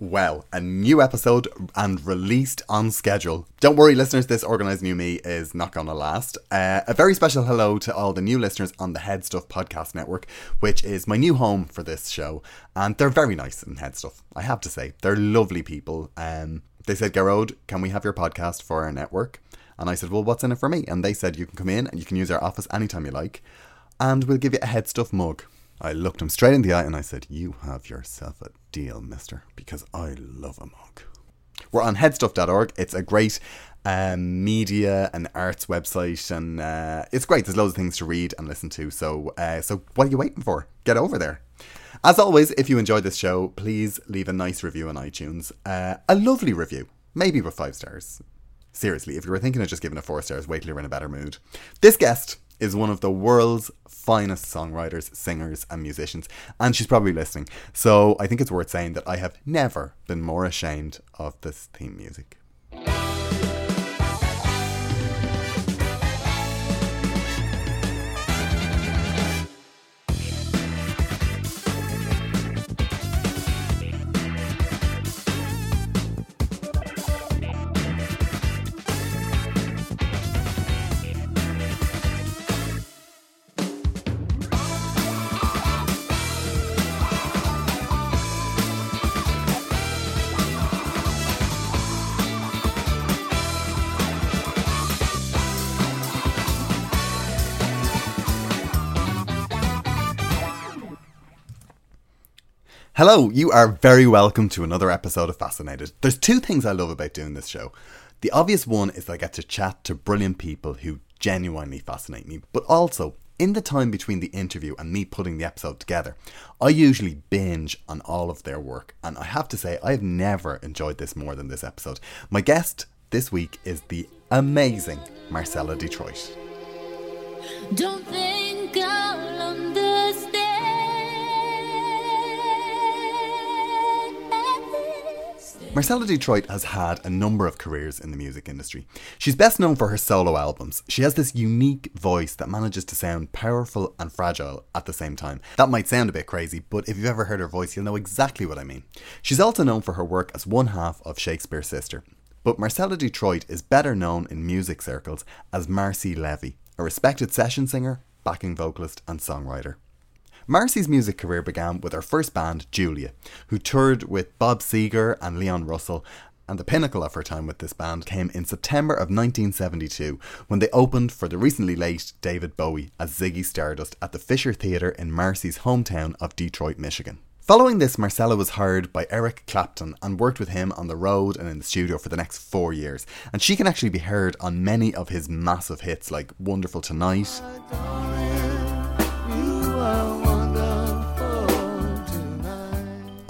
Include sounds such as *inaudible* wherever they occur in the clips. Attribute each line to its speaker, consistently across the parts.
Speaker 1: Well, a new episode and released on schedule. Don't worry, listeners, this Organised New Me is not going to last. Uh, a very special hello to all the new listeners on the Head Stuff Podcast Network, which is my new home for this show. And they're very nice in Head Stuff, I have to say. They're lovely people. Um, they said, Gearóid, can we have your podcast for our network? And I said, well, what's in it for me? And they said, you can come in and you can use our office anytime you like, and we'll give you a Head Stuff mug. I looked him straight in the eye and I said, You have yourself a deal, mister, because I love a mug. We're on headstuff.org. It's a great um, media and arts website, and uh, it's great. There's loads of things to read and listen to. So, uh, so what are you waiting for? Get over there. As always, if you enjoyed this show, please leave a nice review on iTunes. Uh, a lovely review, maybe with five stars. Seriously, if you were thinking of just giving it four stars, wait till you're in a better mood. This guest is one of the world's finest songwriters, singers, and musicians, and she's probably listening. So I think it's worth saying that I have never been more ashamed of this theme music. Hello, you are very welcome to another episode of Fascinated. There's two things I love about doing this show. The obvious one is that I get to chat to brilliant people who genuinely fascinate me, but also in the time between the interview and me putting the episode together, I usually binge on all of their work, and I have to say, I've never enjoyed this more than this episode. My guest this week is the amazing Marcella Detroit. Don't think Marcella Detroit has had a number of careers in the music industry. She's best known for her solo albums. She has this unique voice that manages to sound powerful and fragile at the same time. That might sound a bit crazy, but if you've ever heard her voice, you'll know exactly what I mean. She's also known for her work as one half of Shakespears Sister. But Marcella Detroit is better known in music circles as Marcy Levy, a respected session singer, backing vocalist, and songwriter. Marcy's music career began with her first band, Julia, who toured with Bob Seger and Leon Russell, and the pinnacle of her time with this band came in September of 1972 when they opened for the recently late David Bowie as Ziggy Stardust at the Fisher Theatre in Marcy's hometown of Detroit, Michigan. Following this, Marcella was hired by Eric Clapton and worked with him on the road and in the studio for the next four years. And she can actually be heard on many of his massive hits like Wonderful Tonight.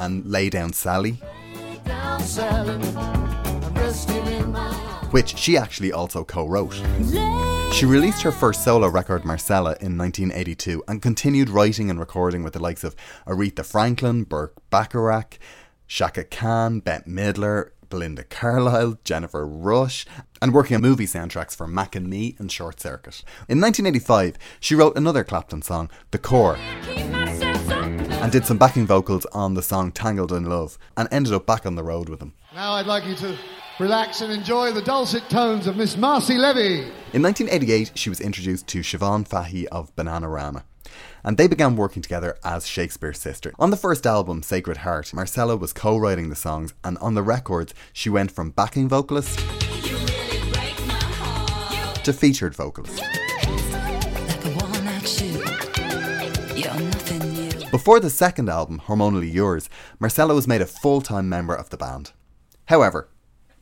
Speaker 1: And Lay Down Sally. Which she actually also co wrote. She released her first solo record, Marcella, in 1982 and continued writing and recording with the likes of Aretha Franklin, Burt Bacharach, Chaka Khan, Bette Midler, Belinda Carlisle, Jennifer Rush, and working on movie soundtracks for Mac and Me and Short Circuit. In 1985, she wrote another Clapton song, The Core and did some backing vocals on the song Tangled in Love and ended up back on the road with them.
Speaker 2: Now I'd like you to relax and enjoy the dulcet tones of Miss Marcy Levy.
Speaker 1: In 1988, she was introduced to Siobhan Fahey of Bananarama. And they began working together as Shakespears Sister. On the first album, Sacred Heart, Marcella was co writing the songs, and on the records, she went from backing vocalist really to featured vocalist. Before the second album, Hormonally Yours, Marcella was made a full time member of the band. However,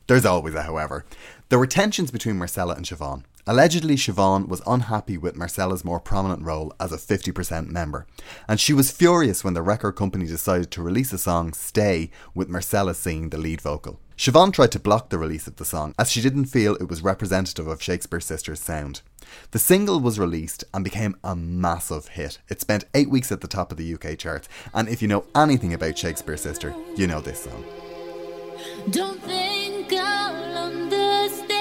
Speaker 1: there's always a however, there were tensions between Marcella and Siobhan. Allegedly, Siobhan was unhappy with Marcella's more prominent role as a 50% member, and she was furious when the record company decided to release the song Stay with Marcella singing the lead vocal. Siobhan tried to block the release of the song as she didn't feel it was representative of Shakespears Sisters' sound. The single was released and became a massive hit. It spent eight weeks at the top of the UK charts, and if you know anything about Shakespears Sister, you know this song. Don't think I'll understand.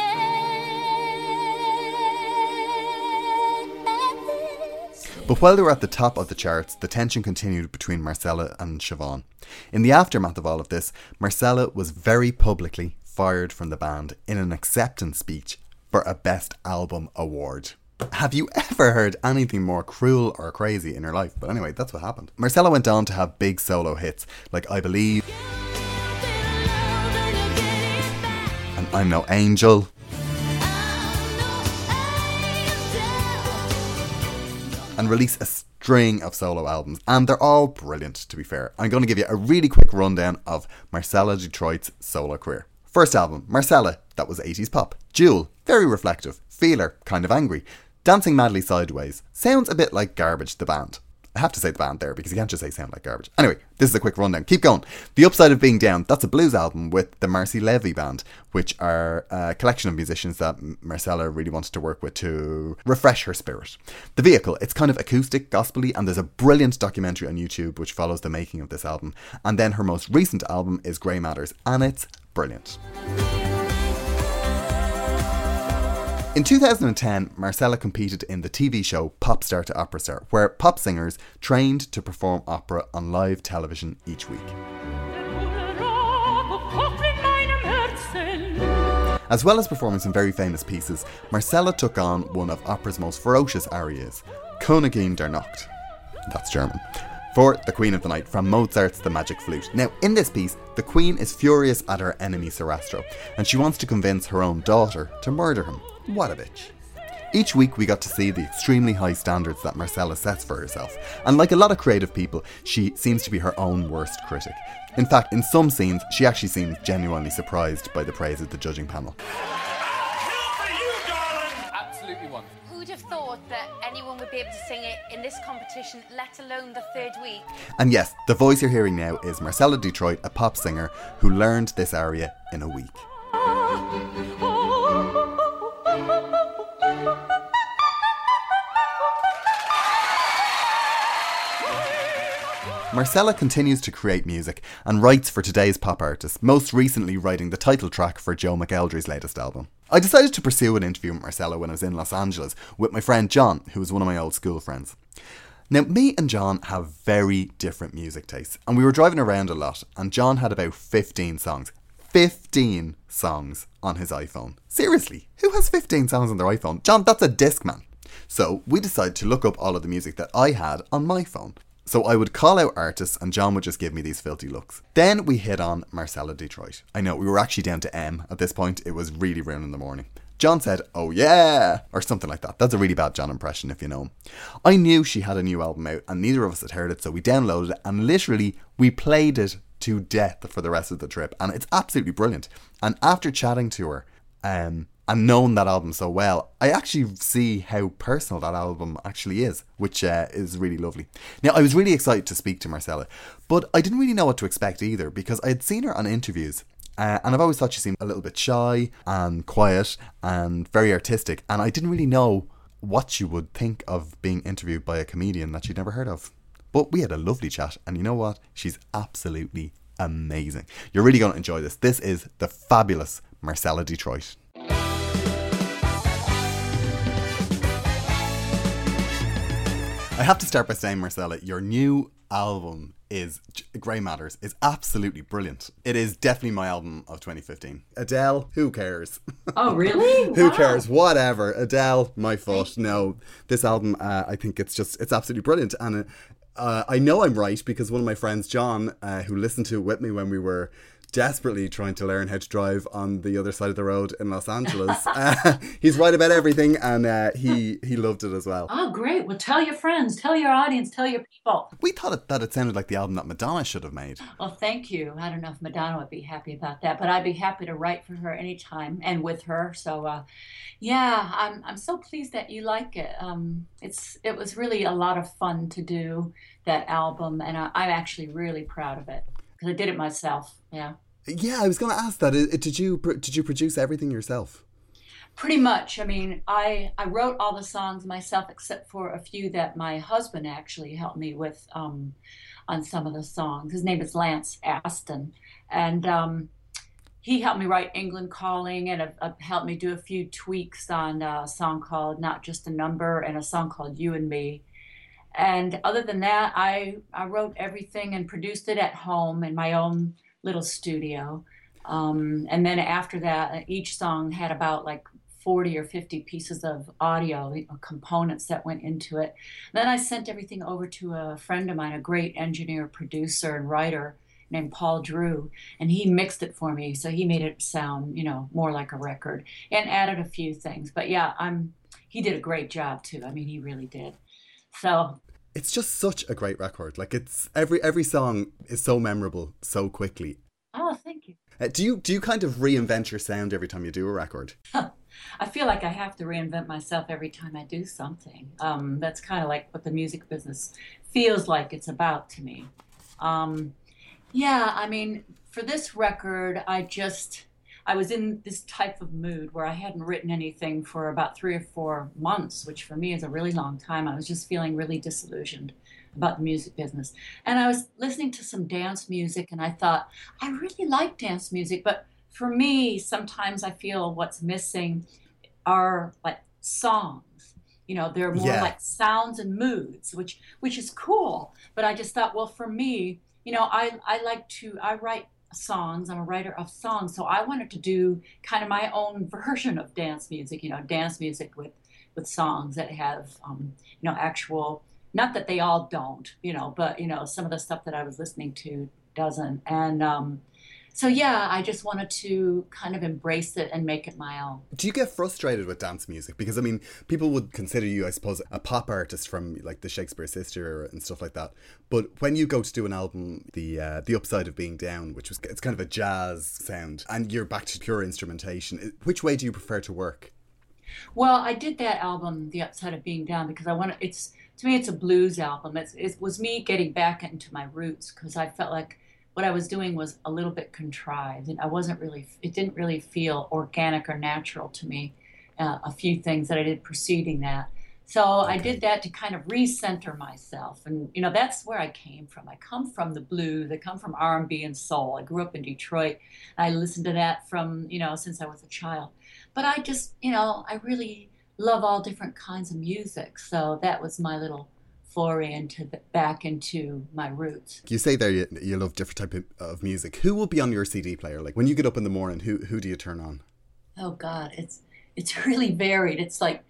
Speaker 1: But while they were at the top of the charts, the tension continued between Marcella and Siobhan. In the aftermath of all of this, Marcella was very publicly fired from the band in an acceptance speech for a Best Album award. Have you ever heard anything more cruel or crazy in your life? But anyway, that's what happened. Marcella went on to have big solo hits like I Believe and I'm No Angel and release a string of solo albums, and they're all brilliant, to be fair. I'm going to give you a really quick rundown of Marcella Detroit's solo career. First album, Marcella, that was 80s pop. Jewel, very reflective. Feeler, kind of angry. Dancing Madly Sideways, sounds a bit like Garbage, the band. I have to say the band there because you can't just say sound like garbage. Anyway, this is a quick rundown. Keep going. The Upside of Being Down, that's a blues album with the Marcy Levy Band, which are a collection of musicians that Marcella really wanted to work with to refresh her spirit. The Vehicle, it's kind of acoustic, gospely, and there's a brilliant documentary on YouTube which follows the making of this album. And then her most recent album is Grey Matters, and it's brilliant. In 2010, Marcella competed in the TV show Pop Star to Opera Star, where pop singers trained to perform opera on live television each week. As well as performing some very famous pieces, Marcella took on one of opera's most ferocious arias, Königin der Nacht. That's German. For the Queen of the Night from Mozart's The Magic Flute. Now, in this piece, the Queen is furious at her enemy Sarastro, and she wants to convince her own daughter to murder him. What a bitch. Each week, we got to see the extremely high standards that Marcella sets for herself, and like a lot of creative people, she seems to be her own worst critic. In fact, in some scenes, she actually seems genuinely surprised by the praise of the judging panel.
Speaker 3: Who would have thought that anyone would be able to sing it in this competition, let alone the third week?
Speaker 1: And yes, the voice you're hearing now is Marcella Detroit, a pop singer who learned this aria in a week. Marcella continues to create music and writes for today's pop artists, most recently writing the title track for Joe McElderry's latest album. I decided to pursue an interview with Marcella when I was in Los Angeles with my friend John, who was one of my old school friends. Now, me and John have very different music tastes, and we were driving around a lot, and John had about 15 songs. 15 songs on his iPhone. Seriously, who has 15 songs on their iPhone? John, that's a Discman. So we decided to look up all of the music that I had on my phone. So I would call out artists and John would just give me these filthy looks. Then we hit on Marcella Detroit. I know, we were actually down to M at this point. It was really round in the morning. John said, Oh yeah, or something like that. That's a really bad John impression if you know him. I knew she had a new album out and neither of us had heard it, so we downloaded it and literally we played it to death for the rest of the trip. And it's absolutely brilliant. And after chatting to her, um, and known that album so well, I actually see how personal that album actually is, which uh, is really lovely. Now, I was really excited to speak to Marcella, but I didn't really know what to expect either because I had seen her on interviews. Uh, and I've always thought she seemed a little bit shy and quiet and very artistic, and I didn't really know what she would think of being interviewed by a comedian that she'd never heard of. But we had a lovely chat, and you know what? She's absolutely amazing. You're really going to enjoy this. This is the fabulous Marcella Detroit. I have to start by saying, Marcella, your new album is Grey Matters is absolutely brilliant. It is definitely my album of 2015. Adele, who cares?
Speaker 4: Oh, really? *laughs*
Speaker 1: who wow. cares? Whatever. Adele, my fault. No, this album, uh, I think it's just it's absolutely brilliant, and uh, I know I'm right because one of my friends, John, uh, who listened to it with me when we were desperately trying to learn how to drive on the other side of the road in Los Angeles. *laughs* uh, he's right about everything, and uh, he he loved it as well.
Speaker 4: Oh, great! Well, tell your friends, tell your audience, tell your people.
Speaker 1: We thought it, that it sounded like the album that Madonna should have made.
Speaker 4: Well, thank you. I don't know if Madonna would be happy about that, but I'd be happy to write for her anytime and with her. So, uh, yeah, I'm I'm so pleased that you like it. Um, it's it was really a lot of fun to do that album, and I, I'm actually really proud of it because I did it myself. Yeah.
Speaker 1: Yeah, I was going to ask that. Did you did you produce everything yourself?
Speaker 4: Pretty much. I mean, I I wrote all the songs myself, except for a few that my husband actually helped me with um, on some of the songs. His name is Lance Aston, and um, he helped me write England Calling, and uh, uh, helped me do a few tweaks on a song called Not Just a Number and a song called You and Me. And other than that, I I wrote everything and produced it at home in my own little studio. Um, and then after that, each song had about like 40 or 50 pieces of audio components that went into it. Then I sent everything over to a friend of mine, a great engineer, producer, and writer named Paul Drew, and he mixed it for me. So he made it sound, you know, more like a record and added a few things. But yeah, I'm he did a great job too. I mean, he really did. So
Speaker 1: it's just such a great record. Like it's every every song is so memorable so quickly.
Speaker 4: Oh, thank you.
Speaker 1: Uh, do you do you kind of reinvent your sound every time you do a record? *laughs*
Speaker 4: I feel like I have to reinvent myself every time I do something. Um, that's kind of like what the music business feels like it's about to me. Um, yeah, I mean, for this record, I just I was in this type of mood where I hadn't written anything for about three or four months, which for me is a really long time. I was just feeling really disillusioned about the music business. And I was listening to some dance music and I thought, I really like dance music, but for me, sometimes I feel what's missing are like songs. You know, they're more yeah. like sounds and moods, which which is cool. But I just thought, well, for me, you know, I I like to I write songs. I'm a writer of songs, so I wanted to do kind of my own *laughs* version of dance music. You know, dance music with with songs that have um, you know actual. Not that they all don't, you know, but you know some of the stuff that I was listening to doesn't, and um, so yeah, I just wanted to kind of embrace it and make it my own.
Speaker 1: Do you get frustrated with dance music? Because I mean, people would consider you, I suppose, a pop artist from like the Shakespears Sister and stuff like that. But when you go to do an album, the uh, the upside of being down, which was it's kind of a jazz sound, and you're back to pure instrumentation. Which way do you prefer to work?
Speaker 4: Well, I did that album, The Upside of Being Down, because I want to, it's to me it's a blues album. It's, it was me getting back into my roots because I felt like what I was doing was a little bit contrived, and I wasn't really. It didn't really feel organic or natural to me. Uh, a few things that I did preceding that. So okay. I did that to kind of recenter myself, and you know that's where I came from. I come from the blues. I come from R and B and soul. I grew up in Detroit. I listened to that from you know since I was a child. But I just you know I really love all different kinds of music. So that was my little foray into the, back into my roots.
Speaker 1: You say there you, you love different type of music. Who will be on your CD player? Like when you get up in the morning, who who do you turn on?
Speaker 4: Oh God, it's it's *laughs* really varied. It's like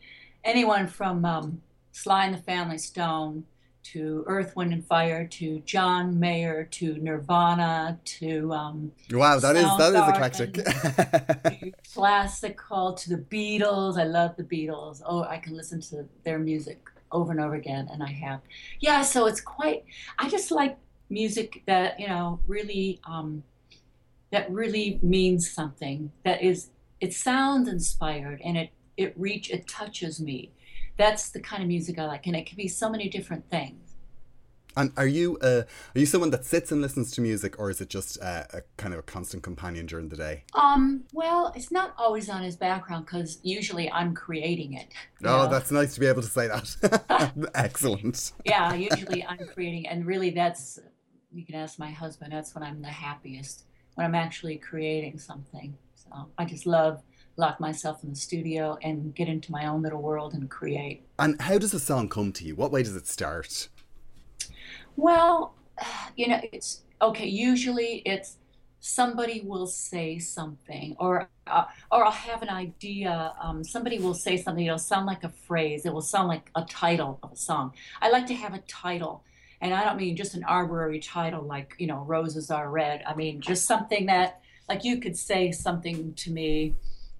Speaker 4: anyone from um, Sly and the Family Stone to Earth, Wind and Fire to John Mayer to Nirvana to um,
Speaker 1: wow, that is that is eclectic. *laughs*
Speaker 4: classical to the Beatles. I love the Beatles. Oh, I can listen to their music over and over again, and I have. Yeah, so it's quite. I just like music that you know really um, that really means something. That is, it sounds inspired, and it it reach it touches me. That's the kind of music I like, and it can be so many different things.
Speaker 1: And are you uh, are you someone that sits and listens to music, or is it just uh, a kind of a constant companion during the day?
Speaker 4: Um, well, it's not always on his background because usually I'm creating it.
Speaker 1: Oh, know? that's nice to be able to say that. *laughs* Excellent.
Speaker 4: yeah, usually I'm creating, and really, that's you can ask my husband. That's when I'm the happiest when I'm actually creating something. So I just love lock myself in the studio and get into my own little world and create.
Speaker 1: And how does a song come to you? What way does it start?
Speaker 4: Well, you know, it's okay. Usually, it's somebody will say something, or uh, or I'll have an idea. Um, somebody will say something. It'll sound like a phrase. It will sound like a title of a song. I like to have a title, and I don't mean just an arbitrary title like you know "Roses Are Red." I mean just something that like you could say something to me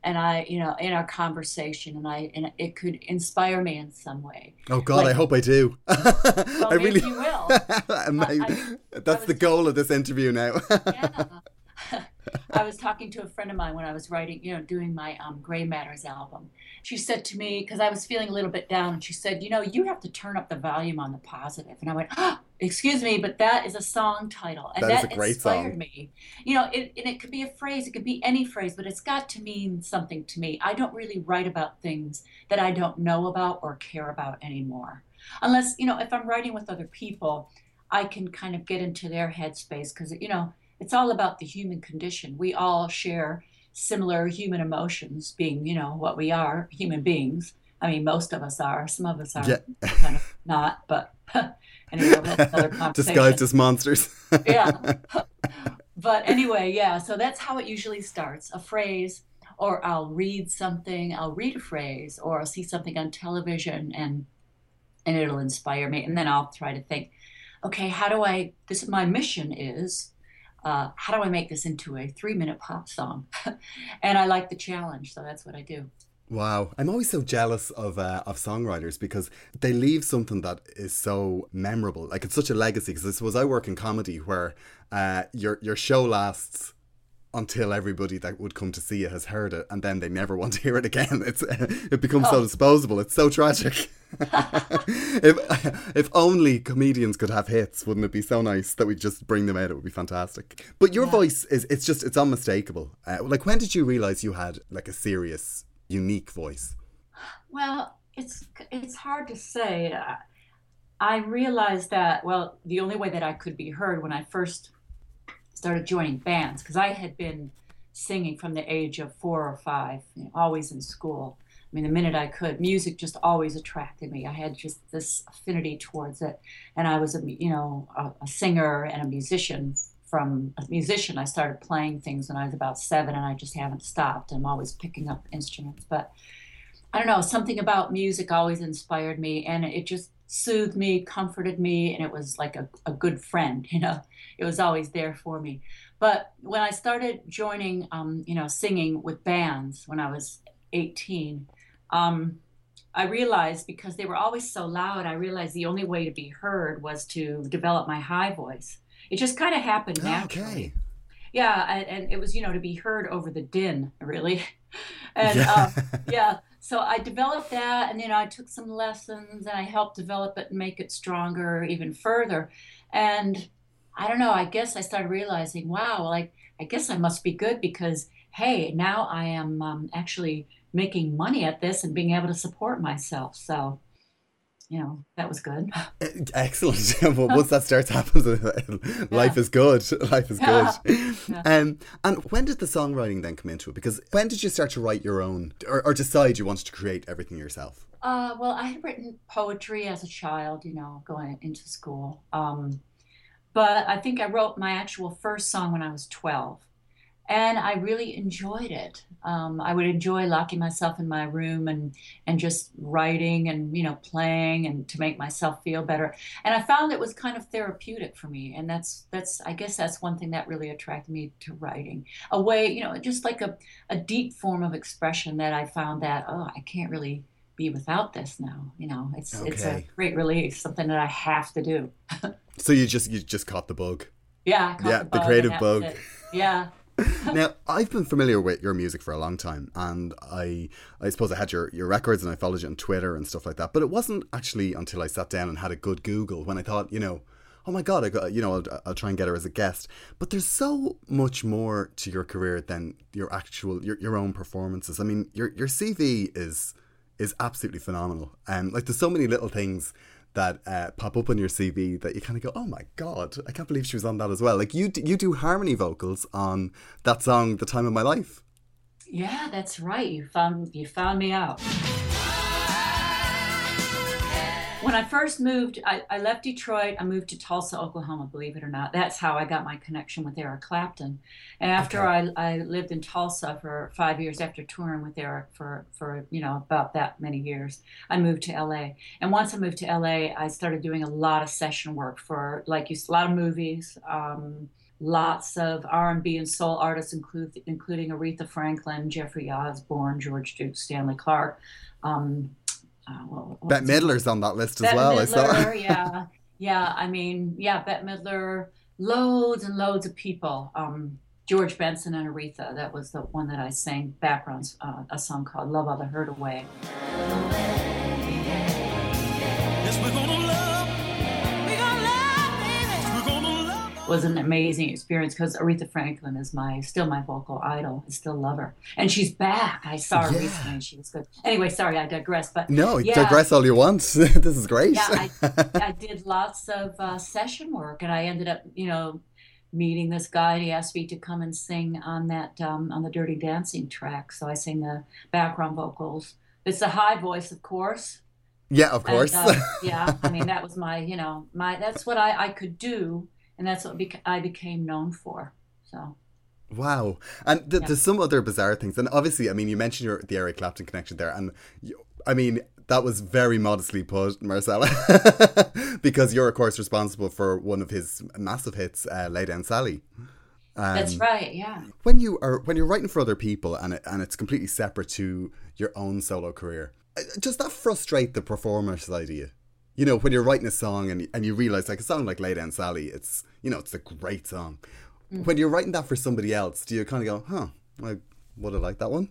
Speaker 4: and I, you know, in our conversation, and I, and it could inspire me in some way.
Speaker 1: Oh God, like, I hope I do. *laughs*
Speaker 4: well, I really you will. *laughs*
Speaker 1: I, that's the goal of this interview now.
Speaker 4: yeah. I was talking to a friend of mine when I was writing, you know, doing my um, Grey Matters album. She said to me, because I was feeling a little bit down, and she said, You know, you have to turn up the volume on the positive. And I went, oh, excuse me, but that is a song title, and
Speaker 1: That
Speaker 4: that,
Speaker 1: is a great
Speaker 4: inspired
Speaker 1: song.
Speaker 4: me. You know, it, and it could be a phrase, it could be any phrase, but it's got to mean something to me. I don't really write about things that I don't know about or care about anymore, unless you know, if I'm writing with other people, I can kind of get into their headspace because you know, it's all about the human condition. We all share similar human emotions, being you know what we are, human beings. I mean, most of us are. Some of us are
Speaker 1: Yeah.
Speaker 4: kind of not, but *laughs* anyway, that's another conversation. *laughs*
Speaker 1: Disguised as monsters.
Speaker 4: yeah. *laughs* but anyway, yeah. So that's how it usually starts. A phrase, or I'll read something. I'll read a phrase, or I'll see something on television, and and it'll inspire me. And then I'll try to think, okay, how do I? This my mission is. Uh, how do I make this into a three-minute pop song? *laughs* and I like the challenge, so that's what I do.
Speaker 1: Wow, I'm always so jealous of uh, of songwriters because they leave something that is so memorable. Like it's such a legacy. Because I suppose I work in comedy where uh, your your show lasts until everybody that would come to see it has heard it, and then they never want to hear it again. *laughs* It's it becomes so disposable. It's so tragic. *laughs* if if only comedians could have hits, wouldn't it be so nice that we just bring them out? It would be fantastic. But your voice is it's just it's unmistakable. Uh, like when did you realize you had like a serious, unique voice?
Speaker 4: Well, it's it's hard to say. I realized that well, the only way that I could be heard when I first started joining bands, because I had been singing from the age of four or five, you know, always in school. I mean, the minute I could, music just always attracted me. I had just this affinity towards it, and I was a you know a, a singer and a musician. From a musician, I started playing things when I was about seven, and I just haven't stopped. I'm always picking up instruments, but I don't know, something about music always inspired me and it just soothed me, comforted me, and it was like a, a good friend, *laughs* you know. It was always there for me. But when I started joining, um, you know, singing with bands when I was 18, um, I realized because they were always so loud, I realized the only way to be heard was to develop my high voice. It just kind of happened naturally
Speaker 1: Okay.
Speaker 4: yeah and, and it was you know to be heard over the din really *laughs* and
Speaker 1: Yeah.
Speaker 4: uh, *laughs* yeah so i developed that and you know i took some lessons and i helped develop it and make it stronger even further. And i don't know i guess i started realizing wow like i guess i must be good because hey now i am um, actually making money at this and being able to support myself. So you know that was good *laughs*
Speaker 1: Excellent. *laughs* well, once that starts happening, *laughs* life is good. Life is
Speaker 4: Yeah.
Speaker 1: good. Um, and when did the songwriting then come into it? Because when did you start to write your own, or, or decide you wanted to create everything yourself?
Speaker 4: Uh, well, I had written poetry as a child, you know, going into school. Um, but I think I wrote my actual first song when I was 12. And I really enjoyed it. Um, I would enjoy locking myself in my room and, and just writing and, you know, playing and to make myself feel better. And I found it was kind of therapeutic for me. And that's, that's I guess that's one thing that really attracted me to writing. A way, you know, just like a, a deep form of expression that I found that, oh, I can't really be without this now. You know, it's it's a great release, something that I have to do. *laughs*
Speaker 1: So you just you just caught the bug.
Speaker 4: Yeah,
Speaker 1: Yeah, the
Speaker 4: bug and
Speaker 1: creative bug.
Speaker 4: it. Yeah. *laughs*
Speaker 1: now I've been familiar with your music for a long time, and I I suppose I had your, your records and I followed you on Twitter and stuff like that. But it wasn't actually until I sat down and had a good Google when I thought, you know, oh my god, I got you know I'll, I'll try and get her as a guest. But there's so much more to your career than your actual your, your own performances. I mean, your your CV is is absolutely phenomenal, and like there's so many little things that uh, pop up on your CV that you kind of go, oh my god, I can't believe she was on that as well. Like you, you do harmony vocals on that song, "The Time of My Life."
Speaker 4: Yeah, that's right. You found you found me out. When I first moved, I, I left Detroit. I moved to Tulsa, Oklahoma. Believe it or not, that's how I got my connection with Eric Clapton. And after I, I lived in Tulsa for five years, after touring with Eric for for you know about that many years, I moved to LA. And once I moved to LA, I started doing a lot of session work for like you, a lot of movies. Um, lots of R&B and soul artists, include, including Aretha Franklin, Jeffrey Osborne, George Duke, Stanley Clarke. Um, uh, what
Speaker 1: Bette? Midler's on that list as
Speaker 4: Bette
Speaker 1: well. I saw.
Speaker 4: Midler, *laughs* yeah, yeah. I mean, yeah, Bette Midler, loads and loads of people. Um, George Benson and Aretha. That was the one that I sang backgrounds, uh, a song called "Love All the Hurt Away." Was an amazing experience because Aretha Franklin is my still my vocal idol. I still love her, and she's back. I saw her yeah. recently, and she was good. Anyway, sorry, I digress. But
Speaker 1: no, yeah, digress all you want. *laughs* this is great.
Speaker 4: Yeah, I, *laughs* I did lots of uh, session work, and I ended up, you know, meeting this guy. He asked me to come and sing on that um, on the Dirty Dancing track. So I sing the background vocals. It's a high voice, of course.
Speaker 1: Yeah, of course. And, uh, *laughs*
Speaker 4: yeah, I mean that was my, you know, my that's what I, I could do and that's what I became known for. So.
Speaker 1: Wow, and th- yeah. there's some other bizarre things, and obviously, I mean, you mentioned your, the Eric Clapton connection there, and you, I mean, that was very modestly put, Marcella, *laughs* because you're of course responsible for one of his massive hits, uh, "Lay Down Sally."
Speaker 4: Um, That's right. Yeah.
Speaker 1: When you are when you're writing for other people and it, and it's completely separate to your own solo career, uh, does that frustrate the performer side of you? You know, when you're writing a song and and you realize like a song like Lay Down Sally, it's you know, it's a great song. Mm. When you're writing that for somebody else, do you kind of go, huh, I would have liked that one?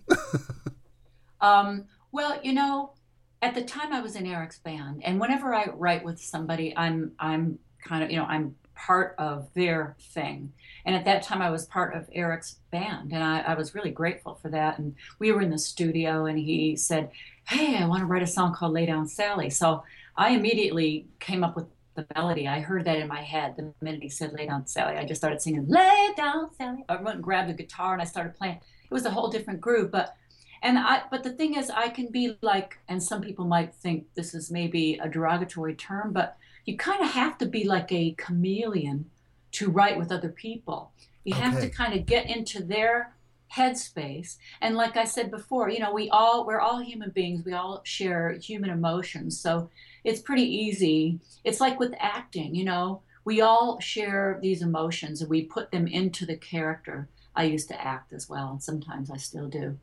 Speaker 1: *laughs*
Speaker 4: um, well, you know, at the time I was in Eric's band, and whenever I write with somebody, I'm I'm kind of you know I'm part of their thing. And at that time, I was part of Eric's band, and I, I, was really grateful for that. And we were in the studio, and he said, "Hey, I want to write a song called Lay Down Sally." So I immediately came up with the melody. I heard that in my head the minute he said "Lay down, Sally." I just started singing "Lay down, Sally." I went and grabbed the guitar and I started playing. It was a whole different groove, but and I. But the thing is, I can be like, and some people might think this is maybe a derogatory term, but you kind of have to be like a chameleon to write with other people. You okay. have to kind of get into their headspace and like i said before you know we all we're all human beings we all share human emotions so it's pretty easy. It's like with acting, you know, we all share these emotions and we put them into the character. I used to act as well, and sometimes I still do.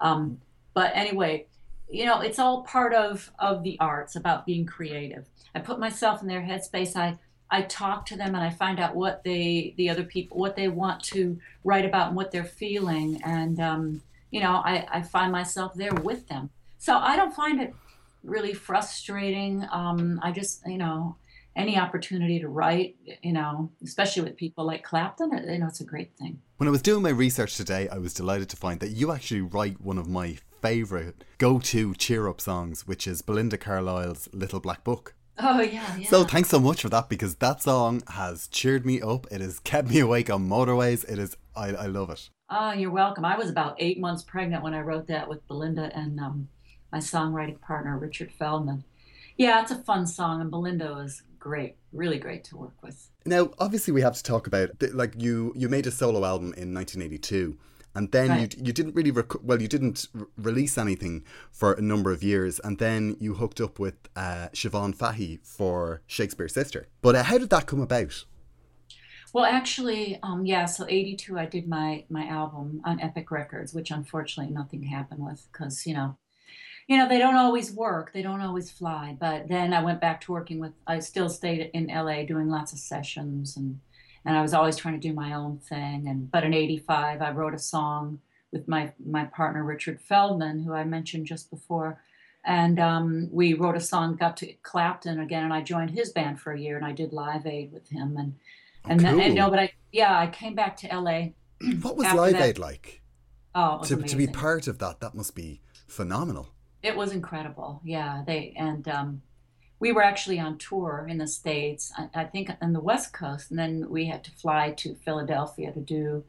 Speaker 4: Um, but anyway, you know, it's all part of of the arts about being creative. I put myself in their headspace. I I talk to them and I find out what they the other people what they want to write about and what they're feeling, and um, you know, I I find myself there with them. So I don't find it really frustrating. Um, I just, you know, any opportunity to write, you know, especially with people like Clapton, you know, it's a great thing.
Speaker 1: When I was doing my research today, I was delighted to find that you actually write one of my favourite go to cheer up songs, which is Belinda Carlisle's Little Black Book.
Speaker 4: Oh, yeah, yeah.
Speaker 1: So thanks so much for that because that song has cheered me up. It has kept me awake on motorways. It is, I, I love it.
Speaker 4: Oh, you're welcome. I was about eight months pregnant when I wrote that with Belinda, and um, my songwriting partner, Richard Feldman. Yeah, it's a fun song, and Belinda is great, really great to work with.
Speaker 1: Now, obviously, we have to talk about like you. You made a solo album in 1982, and then right. you you didn't really rec- well, you didn't r- release anything for a number of years, and then you hooked up with uh, Siobhan Fahey for Shakespears Sister. But uh, how did that come about?
Speaker 4: Well, actually, um, yeah. So '82, I did my my album on Epic Records, which unfortunately nothing happened with because you know you know, they don't always work, they don't always fly. But then I went back to working with, I still stayed in LA doing lots of sessions and, and I was always trying to do my own thing. And, but in 85, I wrote a song with my, my partner, Richard Feldman, who I mentioned just before. And um, we wrote a song, got to Clapton again, and I joined his band for a year and I did Live Aid with him. And, and, cool. then, and no, but I, yeah, I came back to LA.
Speaker 1: What was Live that. Aid like?
Speaker 4: Oh,
Speaker 1: to, to be part of that, that must be phenomenal.
Speaker 4: It was incredible. Yeah, they and um, we were actually on tour in the states. I, I, think on the West Coast, and then we had to fly to Philadelphia to do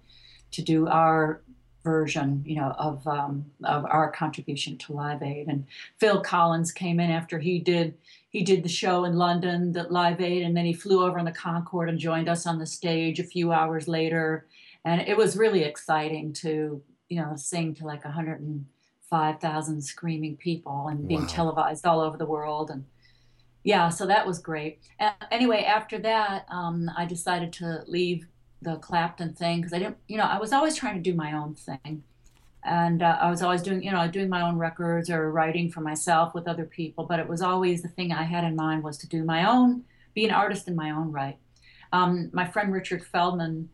Speaker 4: to do our version, you know, of um, of our contribution to Live Aid. And Phil Collins came in after he did he did the show in London, the Live Aid, and then he flew over on the Concorde and joined us on the stage a few hours later. And it was really exciting to you know sing to like a hundred and 5,000 screaming people and being wow. televised all over the world. And yeah, so that was great. Uh, anyway, after that, um, I decided to leave the Clapton thing because I didn't, you know, I was always trying to do my own thing. And uh, I was always doing, you know, doing my own records or writing for myself with other people. But it was always the thing I had in mind was to do my own, be an artist in my own right. Um, my friend Richard Feldman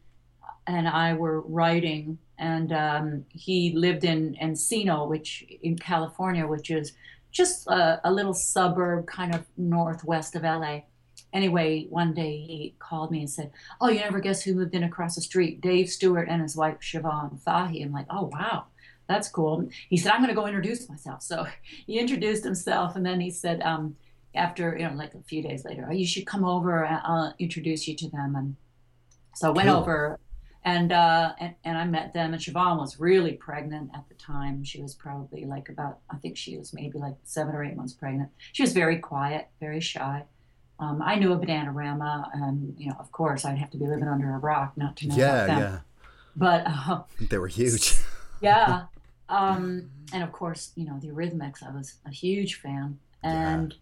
Speaker 4: and I were writing and um, he lived in Encino, which in California, which is just a, a, little suburb kind of northwest of LA. anyway, one day he called me and said, "Oh, you never guess who moved in across the street? Dave Stewart and his wife Siobhan Fahey." I'm like, "Oh, wow." That's cool. He said, I'm going to go introduce myself. So *laughs* he introduced himself. And then he said, um, after, you know, like a few days later, oh, you should come over. I'll introduce you to them. And so I went cool. over and, uh, and, and I met them. And Siobhan was really pregnant at the time. She was probably like about, I think she was maybe like seven or eight months pregnant. She was very quiet, very shy. Um, I knew of Bananarama, and you know, of course, I'd have to be living under a rock not to know
Speaker 1: yeah,
Speaker 4: about them.
Speaker 1: Yeah,
Speaker 4: But uh,
Speaker 1: they were huge. *laughs*
Speaker 4: yeah, *laughs* um, and of course, you know, the Eurythmics. I was a huge fan, and yeah.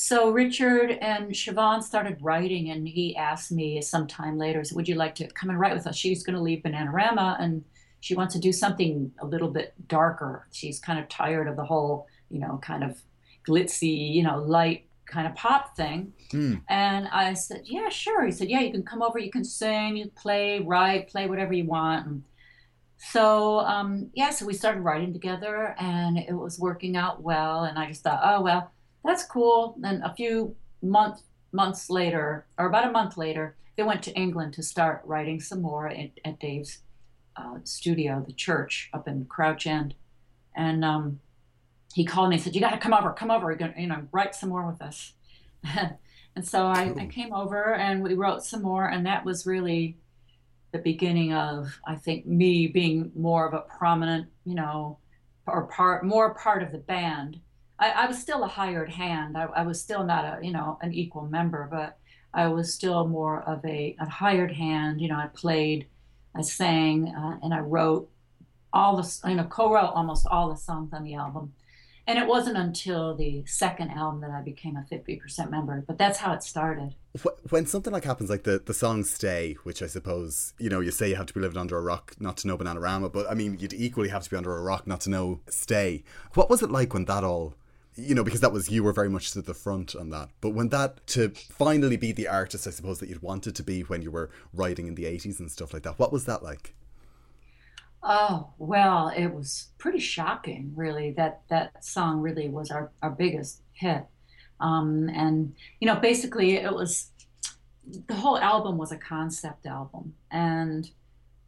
Speaker 4: So Richard and Siobhan started writing, and he asked me sometime later, "Would you like to come and write with us?" She's going to leave Bananarama, and she wants to do something a little bit darker. She's kind of tired of the whole, you know, kind of glitzy, you know, light kind of pop thing. Mm. And I said, Yeah, sure. He said, Yeah, you can come over, you can sing, you play, write, play whatever you want. And so um, yeah, so we started writing together, and it was working out well. And I just thought, oh well, that's cool. And a few months months later, or about a month later, they went to England to start writing some more at, at Dave's uh, studio, the church up in Crouch End, and um, he called me and said, "You got to come over, come over, You're gonna, you know, write some more with us." *laughs* and so I, I came over and we wrote some more, and that was really the beginning of I think me being more of a prominent, you know, or part more part of the band. I, I was still a hired hand. I, I, was still not a you know an equal member, but I was still more of a, a hired hand. You know, I played, I sang, uh, and I wrote all the you know co-wrote almost all the songs on the album. And it wasn't until the second album that I became a 50% member, but that's how it started.
Speaker 1: When something like happens, like the, the song Stay, which I suppose, you know, you say you have to be living under a rock not to know Bananarama, but I mean, you'd equally have to be under a rock not to know Stay. What was it like when that all you know, because that was you were very much to the front on that. But when that to finally be the artist, I suppose that you'd wanted to be when you were writing in the eighties and stuff like that. What was that like?
Speaker 4: Oh, well, it was pretty shocking, really. That that song really was our, our biggest hit. Um, and, you know, basically it was the whole album was a concept album. And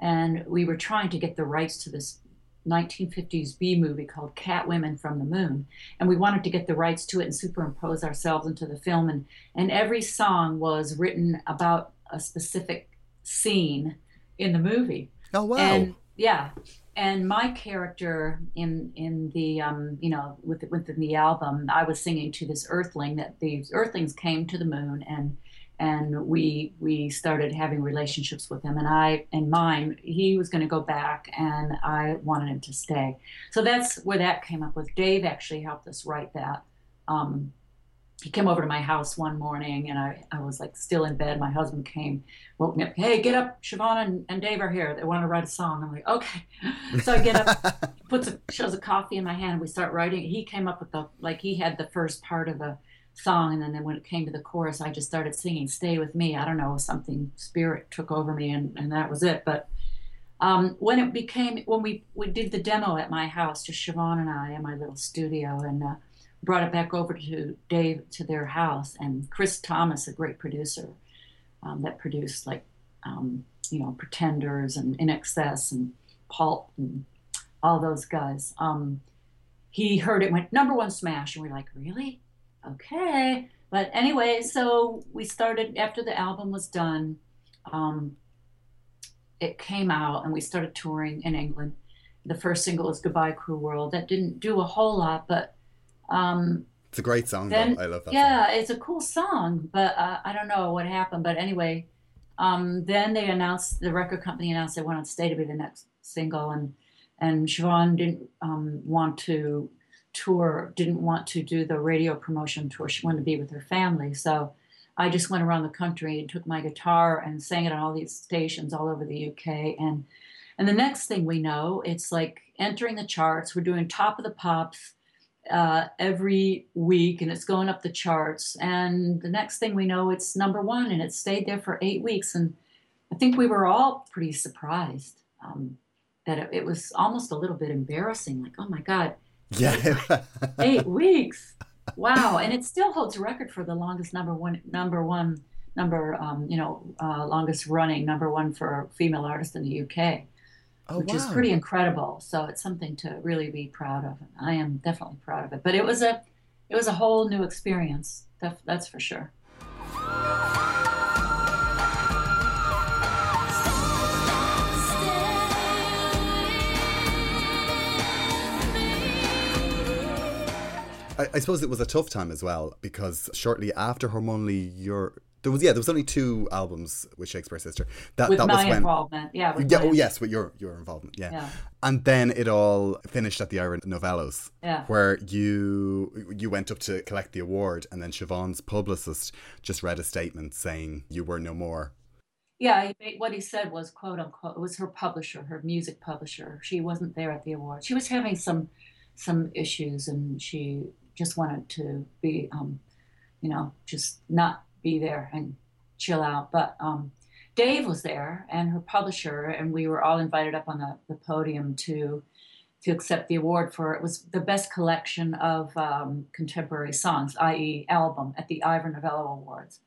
Speaker 4: and we were trying to get the rights to this 1950s B movie called Cat Women from the Moon. And we wanted to get the rights to it and superimpose ourselves into the film. And, and every song was written about a specific scene in the movie.
Speaker 1: Oh, wow.
Speaker 4: And yeah and my character in in the um you know with within the album i was singing to this earthling that these earthlings came to the moon and and we we started having relationships with him and i and mine he was going to go back and i wanted him to stay so that's where that came up with dave actually helped us write that um he came over to my house one morning and I, I was like still in bed. My husband came, woke me up. Hey, get up. Siobhan and, and Dave are here. They want to write a song. I'm like, okay. *laughs* So I get up, puts a, shows a coffee in my hand. And we start writing. He came up with the, like he had the first part of the song. And then, when it came to the chorus, I just started singing Stay With Me. I don't know, something spirit took over me and, and that was it. But um, when it became, when we, we did the demo at my house, just Siobhan and I in my little studio and, uh, brought it back over to Dave to their house, and Chris Thomas, a great producer um, that produced like um, you know Pretenders and INXS and Pulp and all those guys. Um, he heard it went number one smash, and we are like, really? Okay. But anyway, so we started after the album was done. Um, it came out, and we started touring in England. The first single was "Goodbye Cruel World." That didn't do a whole lot, but um,
Speaker 1: it's a great song. Then, I love that.
Speaker 4: Yeah,
Speaker 1: song.
Speaker 4: it's a cool song, but uh, I don't know what happened. But anyway, um, then they announced the record company announced they wanted "Stay" to be the next single, and and Siobhan didn't um, want to tour, didn't want to do the radio promotion tour. She wanted to be with her family, so. I just went around the country and took my guitar and sang it on all these stations all over the UK. And and the next thing we know, it's like entering the charts. We're doing top of the pops uh, every week and it's going up the charts. And the next thing we know, it's number one and it stayed there for eight weeks. And I think we were all pretty surprised um, that it, it, was almost a little bit embarrassing. Like, oh my God,
Speaker 1: yeah,
Speaker 4: eight weeks. wow, and it still holds a record for the longest number one number one number um, you know uh, longest running number one for a female artist in the UK. Oh, which wow. is pretty incredible. So it's something to really be proud of. I am definitely proud of it. But it was a it was a whole new experience. that's for sure.
Speaker 1: I, I, suppose it was a tough time as well because shortly after Hormonally Yours there was yeah there was only two albums with Shakespears Sister.
Speaker 4: That with that my was when, involvement, yeah.
Speaker 1: yeah, oh yes, with your your involvement, yeah. yeah. And then it all finished at the Ivor Novellos,
Speaker 4: yeah.
Speaker 1: where you you went up to collect the award, and then Siobhan's publicist just read a statement saying you were no more.
Speaker 4: Yeah, what he said was quote unquote. It was her publisher, her music publisher. She wasn't there at the award. She was having some some issues, and she just wanted to be, um, you know, just not be there and chill out. But um, Dave was there and her publisher, and we were all invited up on the, the podium to to accept the award for it was the best collection of um, contemporary songs, i.e., album, at the Ivor Novello Awards.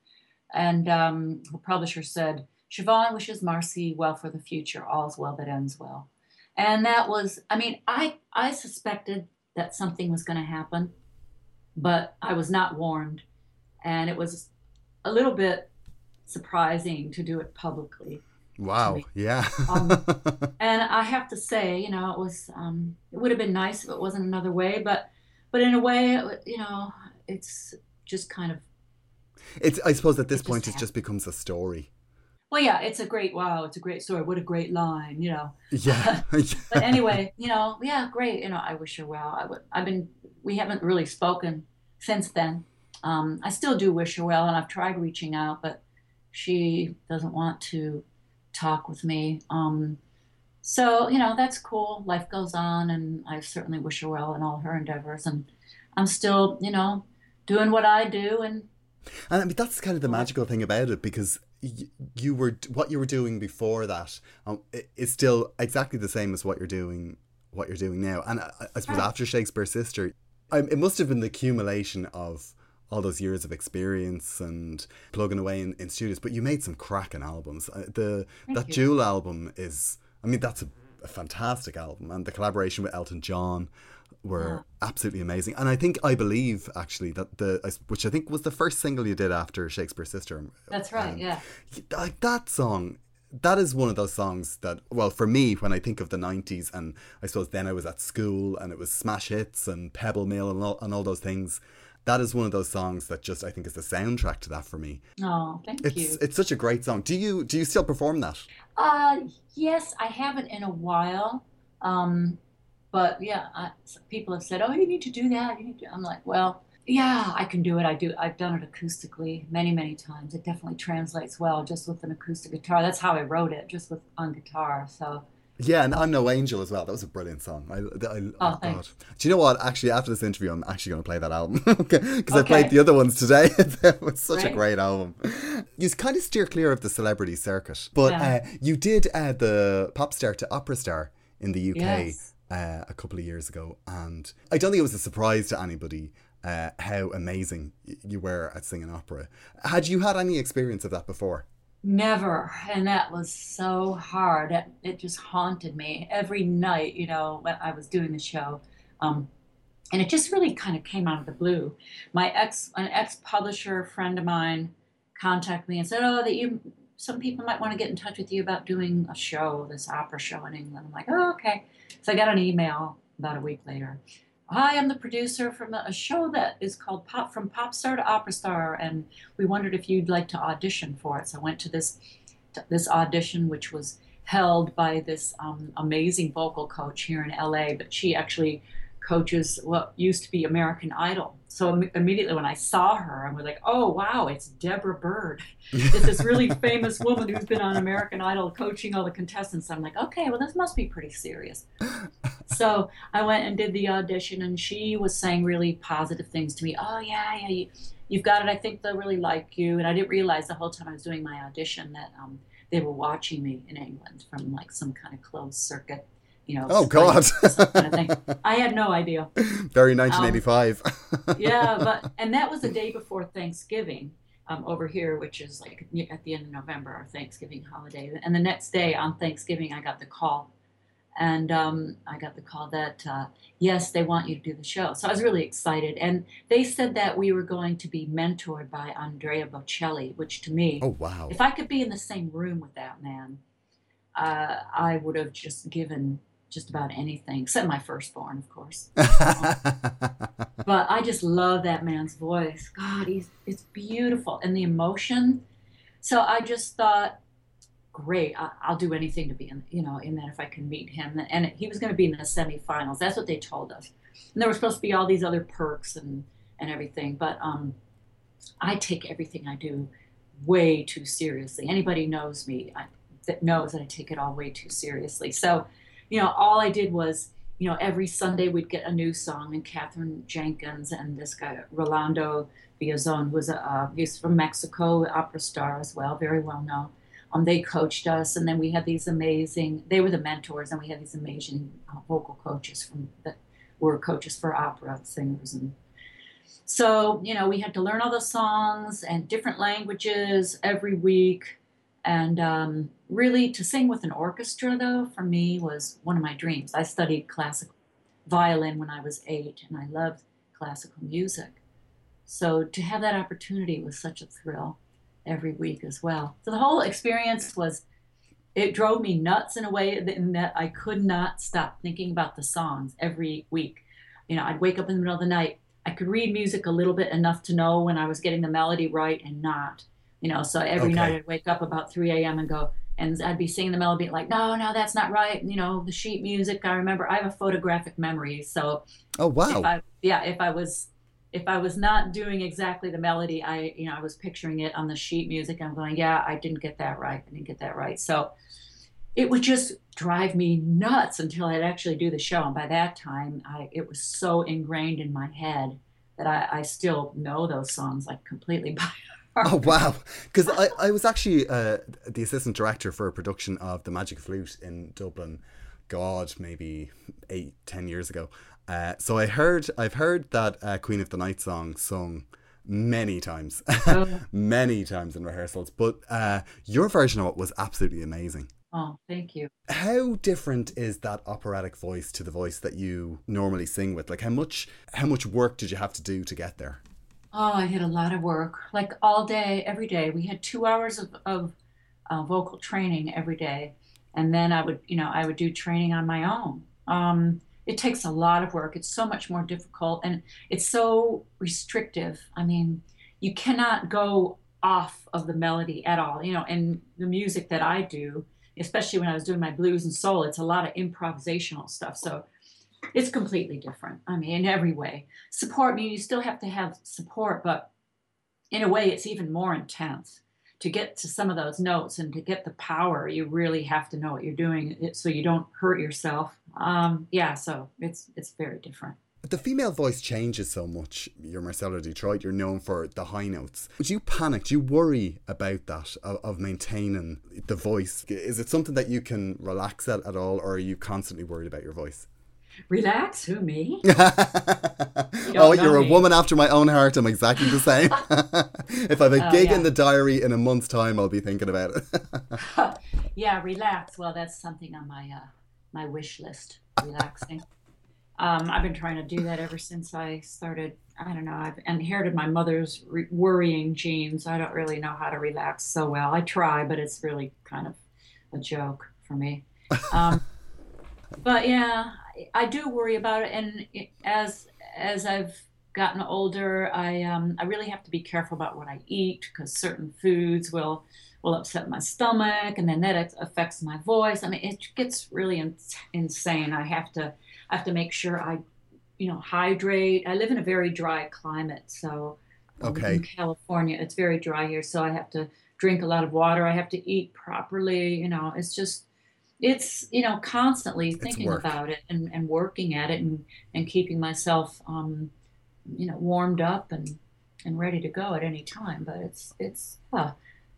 Speaker 4: And um, her publisher said, Siobhan wishes Marcy well for the future. All's well that ends well. And that was, I mean, I, I suspected that something was going to happen but I was not warned. And it was a little bit surprising to do it publicly.
Speaker 1: Wow. Yeah.
Speaker 4: um, and I have to say, you know, it was, um, it would have been nice if it wasn't another way, but, but in a way, you know, it's just kind of.
Speaker 1: It's, I suppose at this it point, it just becomes a story.
Speaker 4: Well, yeah, it's a great, wow, it's a great story. What a great line, you know. *laughs* *laughs*
Speaker 1: Yeah.
Speaker 4: but anyway, you know, yeah, great. You know, I wish her well. I would, I've been we haven't really spoken since then. Um, I still do wish her well, and I've tried reaching out, but she doesn't want to talk with me. Um, so you know that's cool. Life goes on, and I certainly wish her well in all her endeavors. And I'm still, you know, doing what I do. And
Speaker 1: and I mean that's kind of the magical thing about it because you, were what you were doing before that um, is still exactly the same as what you're doing what you're doing now. And I, I suppose after Shakespears Sister, I, it must have been the accumulation of all those years of experience and plugging away in, in studios. But you made some cracking albums. Uh, the Thank that you. Jewel album is, I mean, that's a, a, fantastic album, and the collaboration with Elton John were yeah. absolutely amazing. And I think I believe actually that the which I think was the first single you did after Shakespears Sister.
Speaker 4: That's right. Um, yeah.
Speaker 1: Like that song that is one of those songs that, well, for me, when I think of the 90s, and I suppose then I was at school and it was smash hits and Pebble Mill and all, and all those things, that is one of those songs that just I think is the soundtrack to that for me.
Speaker 4: Oh, thank
Speaker 1: it's,
Speaker 4: you.
Speaker 1: It's such a great song. Do you do you still perform that?
Speaker 4: Uh, yes, I haven't in a while. Um, but yeah, I, people have said, "Oh, you need to do that." You need to. I'm like, well, yeah, I can do it. I do. I've done it acoustically many, many times. It definitely translates well just with an acoustic guitar. That's how I wrote it, just with on guitar. So.
Speaker 1: Yeah, and I'm No Angel as well. That was a brilliant song. I, I,
Speaker 4: oh, oh
Speaker 1: God. Do you know what? Actually, after this interview, I'm actually going to play that album because *laughs* okay. I played the other ones today. *laughs* it was such a great album. You kind of steer clear of the celebrity circuit, but yeah. uh, you did uh, the pop star to opera star in the UK. Yes. Uh, a couple of years ago, and I don't think it was a surprise to anybody uh, how amazing you were at singing opera. Had you had any experience of that before?
Speaker 4: Never. And that was so hard. It, it just haunted me every night, you know, when I was doing the show. Um, and it just really kind of came out of the blue. My ex, an ex publisher friend of mine contacted me and said, Oh, that you, some people might want to get in touch with you about doing a show, this opera show in England. I'm like, Oh, okay. So I got an email about a week later Hi, I'm the producer from a show that is called Pop from Pop Star to Opera Star, and we wondered if you'd like to audition for it. So I went to this to this audition, which was held by this um, amazing vocal coach here in LA, but she actually coaches what used to be American Idol. So Im- immediately when I saw her, I was like, oh, wow, it's Debra Byrd. *laughs* it's this really famous woman who's been on American Idol coaching all the contestants. I'm like, okay, well, this must be pretty serious. so I went and did the audition, and she was saying really positive things to me. Oh, yeah, yeah, you, you've got it. I think they'll really like you. And I didn't realize the whole time I was doing my audition that um, they were watching me in England from like some kind of closed circuit you know.
Speaker 1: Oh God!
Speaker 4: Kind of *laughs* I had no idea.
Speaker 1: Very 1985.
Speaker 4: Um, yeah, *laughs* but and that was the day before Thanksgiving um, over here, which is like at the end of November, our Thanksgiving holiday. And the next day on Thanksgiving, I got the call, and um, I got the call that uh, yes, they want you to do the show. So I was really excited, and they said that we were going to be mentored by Andrea Bocelli, which to me,
Speaker 1: oh wow,
Speaker 4: if I could be in the same room with that man, uh, I would have just given just about anything, except my firstborn, of course. *laughs* *laughs* but I just love that man's voice. God, he's it's beautiful and the emotion. So I just thought, great, I, will do anything to be in, you know, in that if I can meet him. And he was going to be in the semifinals. That's what they told us. And there were supposed to be all these other perks and and everything. But um, I take everything I do way too seriously. Anybody knows me I, that knows that I take it all way too seriously. So you know, all I did was, you know, every Sunday we'd get a new song, and Katherine Jenkins and this guy Rolando Villazon, who was a uh, he's from Mexico, opera star as well, very well known. Um, they coached us, and then we had these amazing. They were the mentors, and we had these amazing uh, vocal coaches from that were coaches for opera singers and so you know we had to learn all the songs and different languages every week and um, really, to sing with an orchestra, though, for me was one of my dreams. I studied classical violin when I was eight, and I loved classical music. So to have that opportunity was such a thrill every week as well. So the whole experience was, it drove me nuts in a way in that I could not stop thinking about the songs every week. You know, I'd wake up in the middle of the night. I could read music a little bit enough to know when I was getting the melody right and not you know so every okay. night i'd wake up about 3 a.m and go and i'd be singing the melody like no no that's not right you know the sheet music i remember i have a photographic memory so
Speaker 1: oh wow
Speaker 4: if I, yeah if i was if i was not doing exactly the melody i you know i was picturing it on the sheet music i'm going yeah i didn't get that right i didn't get that right so it would just drive me nuts until i'd actually do the show and by that time i it was so ingrained in my head that i, I still know those songs like completely *laughs* by
Speaker 1: oh wow! *laughs* Because I, I was actually uh, the assistant director for a production of the Magic Flute in Dublin. God, maybe eight, ten years ago. Uh, so I heard, I've heard that uh, Queen of the Night song sung many times, oh. *laughs* many times in rehearsals. But uh, your version of it was absolutely amazing.
Speaker 4: Oh, thank you.
Speaker 1: How different is that operatic voice to the voice that you normally sing with? Like, how much, how much work did you have to do to get there?
Speaker 4: Oh, I did a lot of work, like all day, every day. We had two hours of, of uh, vocal training every day, and then I would, you know, I would do training on my own. Um, it takes a lot of work. It's so much more difficult, and it's so restrictive. I mean, you cannot go off of the melody at all. You know, and the music that I do, especially when I was doing my blues and soul, it's a lot of improvisational stuff. So it's completely different. I mean, in every way. Support, I mean, you still have to have support, but in a way, it's even more intense. To get to some of those notes and to get the power, you really have to know what you're doing so you don't hurt yourself. Um, yeah, so it's it's very different.
Speaker 1: The female voice changes so much. You're Marcella Detroit, you're known for the high notes. Do you panic? Do you worry about that, of, of maintaining the voice? Is it something that you can relax at at all, or are you constantly worried about your voice?
Speaker 4: Relax, who me? *laughs*
Speaker 1: you oh, you're me. a woman after my own heart. I'm exactly the same. *laughs* if I have a oh, gig yeah. in the diary in a month's time, I'll be thinking about
Speaker 4: it. *laughs* yeah, relax. Well, that's something on my uh, my wish list. Relaxing. um, I've been trying to do that ever since I started. I don't know. I've inherited my mother's re- worrying genes. I don't really know how to relax so well. I try, but it's really kind of a joke for me. Um, but yeah, I do worry about it, and as as I've gotten older, I um, I really have to be careful about what I eat because certain foods will will upset my stomach, and then that affects my voice. I mean, it gets really in- insane. I have to I have to make sure I, you know, hydrate. I live in a very dry climate, so
Speaker 1: okay.
Speaker 4: in California, it's very dry here, so I have to drink a lot of water. I have to eat properly. You know, it's just it's you know constantly thinking about it and, and working at it and, and keeping myself um, you know warmed up and and ready to go at any time but it's it's uh,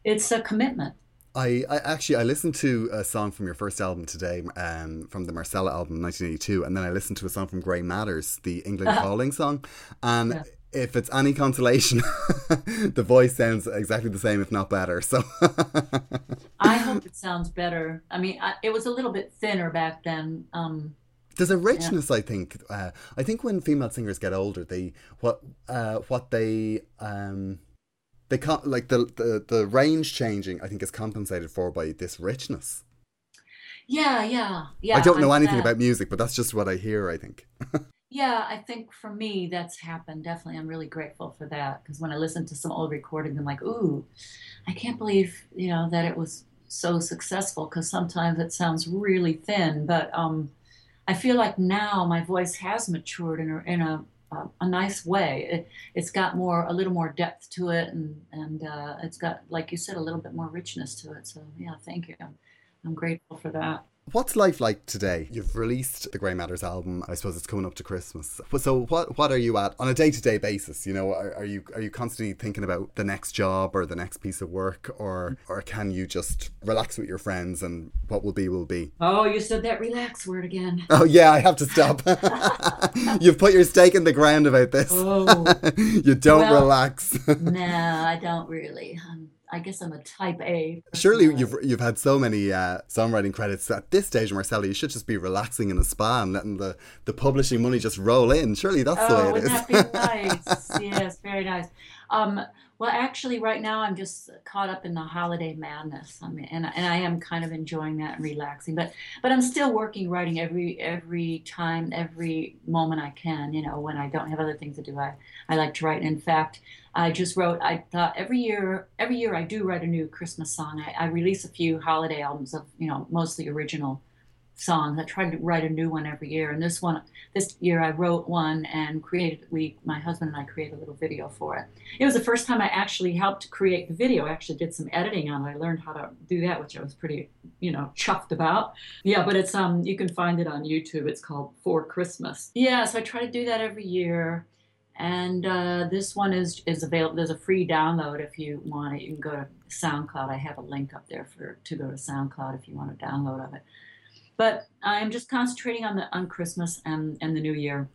Speaker 4: it's a commitment
Speaker 1: I, I actually I listened to a song from your first album today, um, from the Marcella album, 1982, and then I listened to a song from Grey Matters, the England *laughs* Calling song, and. Yeah. If it's any consolation, *laughs* the voice sounds exactly the same, if not better. So, *laughs*
Speaker 4: I hope it sounds better. I mean, I, it was a little bit thinner back then. Um,
Speaker 1: there's a richness, yeah. I think. Uh, I think when female singers get older, they what uh, what they um, they can't like the, the the range changing i think is compensated for by this richness
Speaker 4: yeah yeah yeah
Speaker 1: i don't know I'm anything about music but that's just what i hear i think *laughs*
Speaker 4: yeah i think for me that's happened definitely i'm really grateful for that because when i listen to some old recordings i'm like ooh i can't believe you know that it was so successful because sometimes it sounds really thin but um i feel like now my voice has matured in a, in a uh, a nice way. It, has got more, a little more depth to it, and and uh, it's got, like you said, a little bit more richness to it. So yeah, thank you. I'm grateful for that.
Speaker 1: What's life like today? You've released the Grey Matters album. I suppose it's coming up to Christmas. So what what are you at on a day to day basis? You know, are, are, you are you constantly thinking about the next job or the next piece of work, or or can you just relax with your friends and what will be will be?
Speaker 4: Oh, you said that relax word again.
Speaker 1: Oh yeah, I have to stop. *laughs* You've put your stake in the ground about this. Oh, *laughs* you don't well, relax. *laughs*
Speaker 4: no, I don't really. Um, I guess I'm a type A.
Speaker 1: Surely you've you've had so many uh, songwriting credits at this stage, Marcella. You should just be relaxing in a spa and letting the, the publishing money just roll in. Surely that's
Speaker 4: oh,
Speaker 1: the way it
Speaker 4: is. That be *laughs* nice? yes, very nice. Um, well, actually, right now I'm just caught up in the holiday madness. I mean, and and I am kind of enjoying that and relaxing. But but I'm still working, writing every every time, every moment I can. You know, when I don't have other things to do, I I like to write. And in fact, I just wrote. I thought every year every year I do write a new Christmas song. I, I release a few holiday albums of you know mostly original songs. I try to write a new one every year, and this one, this year, I wrote one and created. We, my husband and I, created a little video for it. It was the first time I actually helped create the video. I actually did some editing on it. I learned how to do that, which I was pretty, you know, chuffed about. Yeah, but it's um, you can find it on YouTube. It's called For Christmas. Yeah, so I try to do that every year. And uh, this one is is available. There's a free download if you want it. You can go to SoundCloud. I have a link up there for to go to SoundCloud if you want a download of it. But I'm just concentrating on the on Christmas and, and the New Year.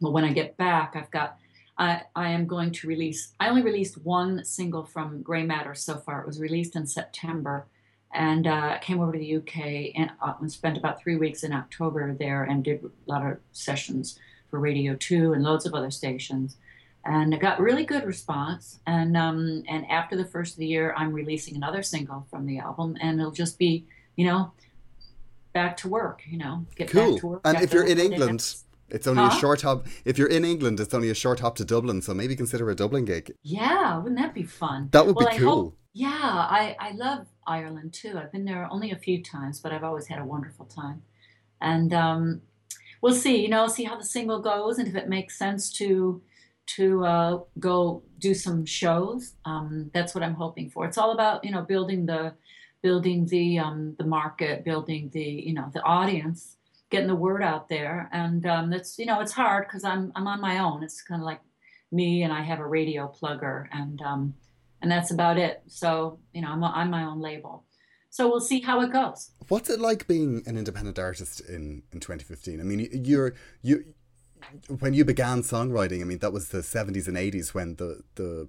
Speaker 4: But when I get back, I've got I, I am going to release. I only released one single from Grey Matter so far. It was released in September, and uh, came over to the UK and, uh, spent about three weeks in October there and did a lot of sessions for Radio Two and loads of other stations and I got really good response. And um, and after the first of the year, I'm releasing another single from the album, and it'll just be, you know, back to work, you know, get
Speaker 1: cool.
Speaker 4: back to work.
Speaker 1: And if you're in England, it's only huh? a short hop. If you're in England, it's only a short hop to Dublin, so maybe consider a Dublin gig.
Speaker 4: Yeah, wouldn't that be fun?
Speaker 1: That would well, be cool. Hope,
Speaker 4: yeah, I, I love Ireland too. I've been there only a few times, but I've always had a wonderful time. And um, we'll see, you know, see how the single goes and if it makes sense to to uh, go do some shows. Um, that's what I'm hoping for. It's all about, you know, building the building the um, the market, building the you know the audience, getting the word out there, and um, it's you know it's hard because I'm I'm on my own. It's kind of like me and I have a radio plugger, and um, and that's about it. So you know I'm I'm my own label. So we'll see how it goes.
Speaker 1: What's it like being an independent artist in in 2015? I mean, you're you when you began songwriting. I mean, that was the 70s and 80s when the the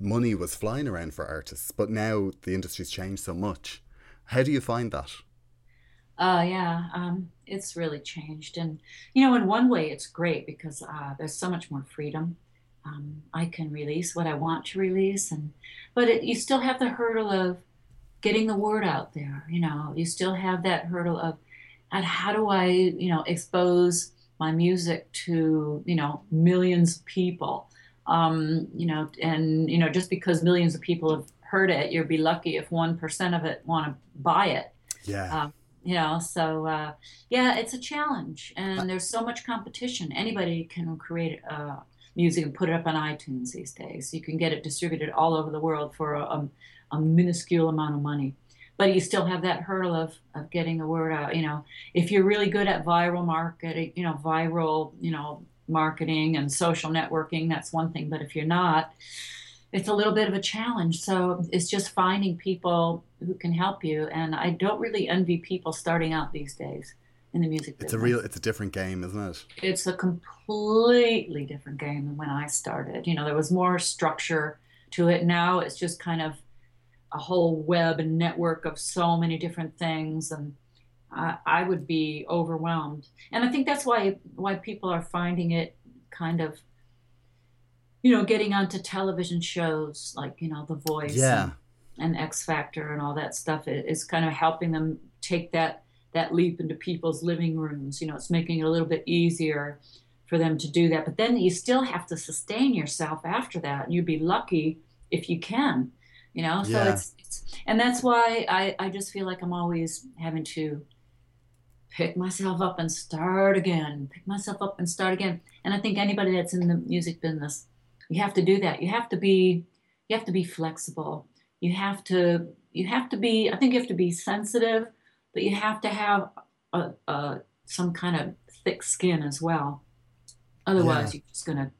Speaker 1: money was flying around for artists, but now the industry's changed so much. How do you find that?
Speaker 4: Uh, yeah, um, it's really changed. And, you know, in one way, it's great because uh, there's so much more freedom. Um, I can release what I want to release, and but it, you still have the hurdle of getting the word out there. You know, you still have that hurdle of, and how do I, you know, expose my music to you know millions of people? Um, you know, and you know, just because millions of people have heard it, you'd be lucky if one percent of it want to buy it.
Speaker 1: Yeah.
Speaker 4: Um, you know, so uh, yeah, it's a challenge, and there's so much competition. Anybody can create uh, music and put it up on iTunes these days. You can get it distributed all over the world for a, a minuscule amount of money but you still have that hurdle of, of getting the word out you know if you're really good at viral marketing you know viral you know marketing and social networking, that's one thing. But if you're not, it's a little bit of a challenge. So it's just finding people who can help you. And I don't really envy people starting out these days in the music
Speaker 1: business. It's a real, it's a different game, isn't it?
Speaker 4: It's a completely different game than when I started. You know, there was more structure to it. Now it's just kind of a whole web and network of so many different things, and I, I would be overwhelmed. And I think that's why why people are finding it kind of you know, getting onto television shows like, you know, The Voice
Speaker 1: yeah.
Speaker 4: and, and X Factor and all that stuff is kind of helping them take that that leap into people's living rooms. You know, it's making it a little bit easier for them to do that. But then you still have to sustain yourself after that. And you'd be lucky if you can, you know? So
Speaker 1: yeah.
Speaker 4: it's, it's, and that's why I, I just feel like I'm always having to pick myself up and start again, pick myself up and start again. And I think anybody that's in the music business you have to do that you have to be you have to be flexible you have to you have to be i think you have to be sensitive but you have to have a, a some kind of thick skin as well otherwise yeah. you're just going to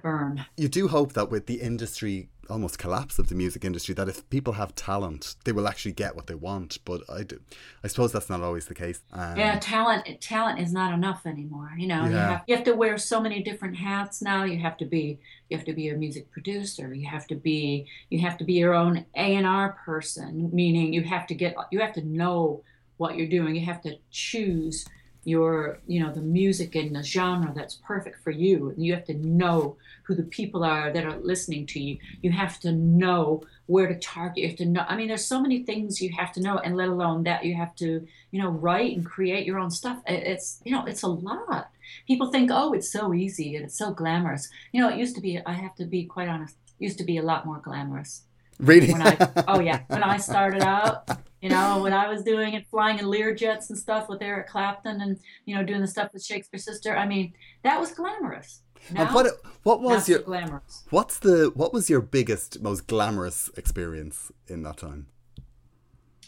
Speaker 4: burn
Speaker 1: you do hope that with the industry almost collapse of the music industry that if people have talent, they will actually get what they want. But I do, I suppose that's not always the case.
Speaker 4: Um, yeah, talent talent is not enough anymore. You know, yeah. you, have, you have to wear so many different hats now. You have to be you have to be a music producer. You have to be you have to be your own A and R person, meaning you have to get you have to know what you're doing. You have to choose your you know the music and the genre that's perfect for you. You have to know who the people are that are listening to you. You have to know where to target. You have to know i mean there's so many things you have to know and let alone that you have to you know write and create your own stuff. It's you know it's a lot. People think oh it's so easy and it's so glamorous. You know it used to be i have to be quite honest used to be a lot more glamorous.
Speaker 1: Really?
Speaker 4: When I, oh yeah, when I started out, you know, when I was doing it, flying in Lear jets and stuff with Eric Clapton, and you know, doing the stuff with Shakespears Sister. I mean, that was glamorous. Now,
Speaker 1: what what was your
Speaker 4: glamorous?
Speaker 1: What's the what was your biggest, most glamorous experience in that time?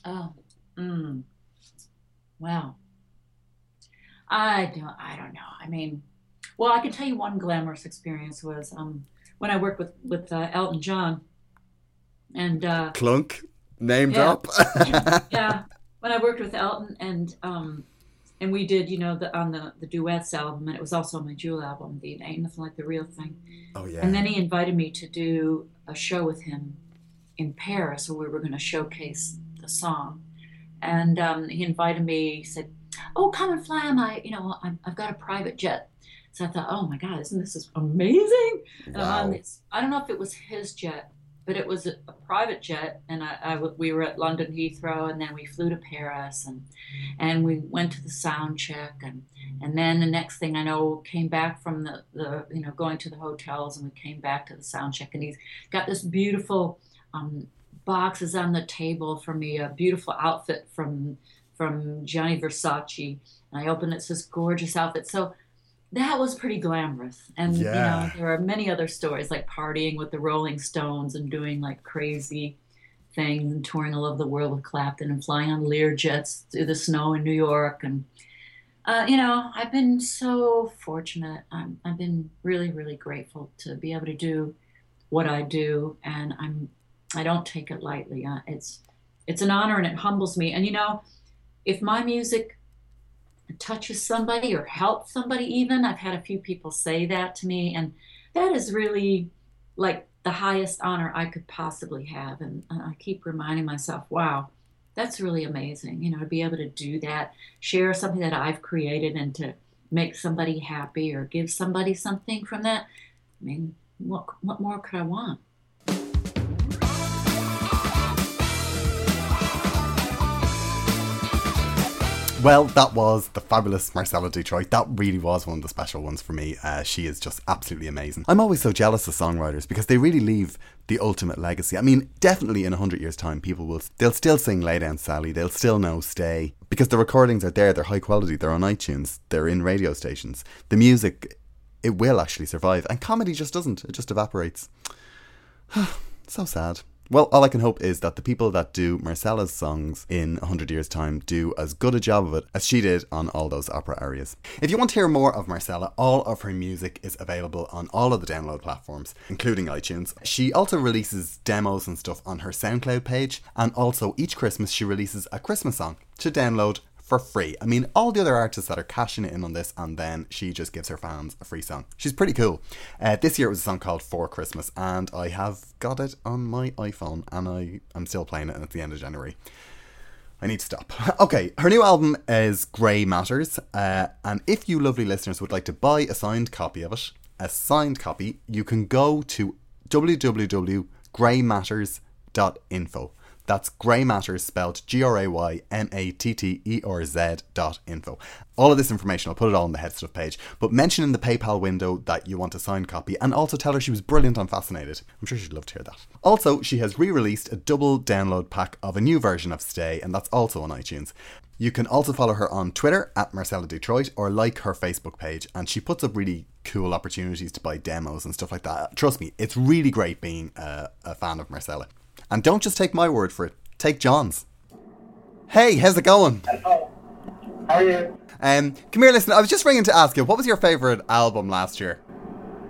Speaker 4: Oh, mm, wow. I don't I don't know. I mean, well, I can tell you one glamorous experience was um, when I worked with with uh, Elton John and uh,
Speaker 1: Clunk name
Speaker 4: yeah,
Speaker 1: drop. *laughs*
Speaker 4: yeah, *laughs* when I worked with Elton and um, and we did you know the on the the duets album and it was also on my Jewel album, the Ain't Nothing Like the Real Thing.
Speaker 1: Oh yeah.
Speaker 4: And then he invited me to do a show with him in Paris where we were going to showcase the song, and um, he invited me. He said, "Oh, come and fly on my you know i have got a private jet." So I thought, "Oh my God, isn't this amazing?"
Speaker 1: Wow.
Speaker 4: I don't know if it was his jet but it was a, private jet, and I, I, we were at London Heathrow, and then we flew to Paris, and and we went to the sound check, and and then the next thing I know, came back from the the you know going to the hotels, and we came back to the sound check, and he's got this beautiful um, boxes on the table for me, a beautiful outfit from from Gianni Versace, and I opened it, it's this gorgeous outfit, so that was pretty glamorous. And yeah. you know, there are many other stories like partying with the Rolling Stones and doing like crazy things and touring all over the world with Clapton and flying on Lear jets through the snow in New York. And uh, you know, I've been so fortunate. I'm, I've been really, really grateful to be able to do what I do, and I'm I don't take it lightly. Uh, it's it's an honor and it humbles me. And you know, if my music touches somebody or helps somebody even. I've had a few people say that to me and that is really like the highest honor i could possibly have and i keep reminding myself wow that's really amazing you know to be able to do that share something that i've created and to make somebody happy or give somebody something from that. I mean what, what more could i want
Speaker 1: Well, that was the fabulous Marcella Detroit. That really was one of the special ones for me. Uh, she is just absolutely amazing. I'm always so jealous of songwriters because they really leave the ultimate legacy. I mean, definitely in 100 years' time, people will, they'll still sing Lay Down Sally, they'll still know Stay, because the recordings are there, they're high quality, they're on iTunes, they're in radio stations. The music, it will actually survive. And comedy just doesn't, it just evaporates. *sighs* so sad. Well, all I can hope is that the people that do Marcella's songs in 100 years' time do as good a job of it as she did on all those opera arias. If you want to hear more of Marcella, all of her music is available on all of the download platforms, including iTunes. She also releases demos and stuff on her SoundCloud page, and also each Christmas she releases a Christmas song to download for free. I mean, all the other artists that are cashing in on this, and then she just gives her fans a free song. She's pretty cool. Uh, this year it was a song called For Christmas, and I have got it on my iPhone, and I, I'm still playing it, and the end of January. I need to stop. *laughs* Okay, her new album is Grey Matters, uh, and if you lovely listeners would like to buy a signed copy of it, a signed copy, you can go to www.graymatterz.info. That's Grey Matters spelled G R A Y M A T T E R Z dot info. All of this information, I'll put it all on the Head Stuff page, but mention in the PayPal window that you want a signed copy and also tell her she was brilliant on Fascinated. I'm sure she'd love to hear that. Also, she has re released a double download pack of a new version of Stay, and that's also on iTunes. You can also follow her on Twitter at Marcella Detroit or like her Facebook page, and she puts up really cool opportunities to buy demos and stuff like that. Trust me, it's really great being a, a fan of Marcella. And don't just take my word for it, take John's. Hey, how's it going?
Speaker 5: Hello. How are you?
Speaker 1: Um, come here, listen, I was just ringing to ask you, what was your favourite album last year?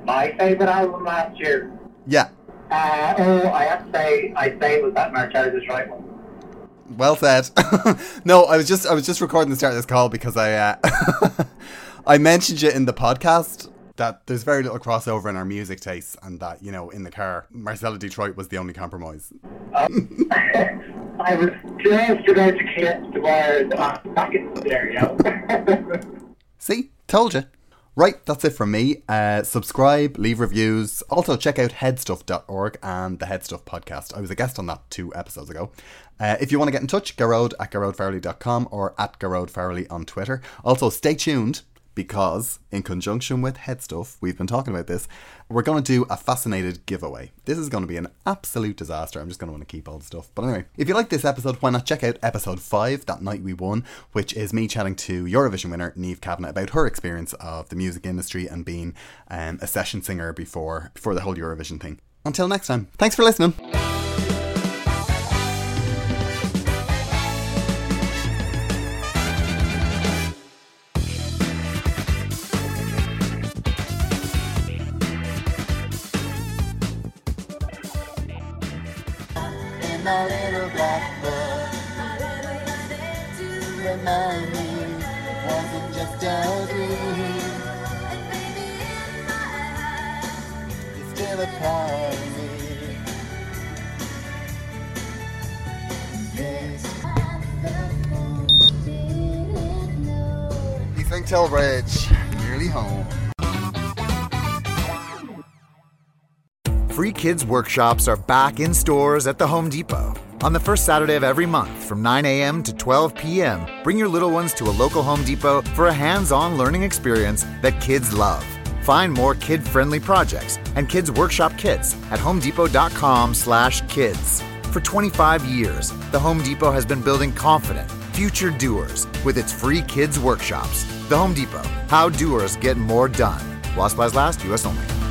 Speaker 5: My favourite album last year.
Speaker 1: Yeah,
Speaker 5: Uh, oh, I have to say, I'd say it was that Marcella Detroit one.
Speaker 1: well said. *laughs* no, I was just I was just recording the start of this call because I uh, *laughs* I mentioned you in the podcast that there's very little crossover in our music tastes and that, you know, in the car, Marcella Detroit was the only compromise. *laughs*
Speaker 5: I was just about to clip the back in know. *laughs*
Speaker 1: See? Told you. Right, that's it from me. Uh, subscribe, leave reviews. Also, check out headstuff.org and the Headstuff podcast. I was a guest on that two episodes ago. Uh, if you want to get in touch, gearoid at gearoidfarrelly.com or at gearoidfarrelly on Twitter. Also, stay tuned because, in conjunction with Head Stuff, we've been talking about this, we're going to do a fascinated giveaway. This is going to be an absolute disaster. I'm just going to want to keep all the stuff. But anyway, if you like this episode, why not check out episode 5, That Night We Won, which is me chatting to Eurovision winner Niamh Kavanagh about her experience of the music industry and being um, a session singer before, before the whole Eurovision thing. Until next time, thanks for listening. Eastlink Tilbridge, nearly home.
Speaker 6: Free Kids Workshops are back in stores at the Home Depot. On the first Saturday of every month from 9 a.m. to 12 p.m., bring your little ones to a local Home Depot for a hands on learning experience that kids love. Find more kid friendly projects and kids workshop kits at homedepot.com/slash kids. For 25 years, the Home Depot has been building confident, future doers with its free kids workshops. The Home Depot, how doers get more done. While supplies last, U.S. only.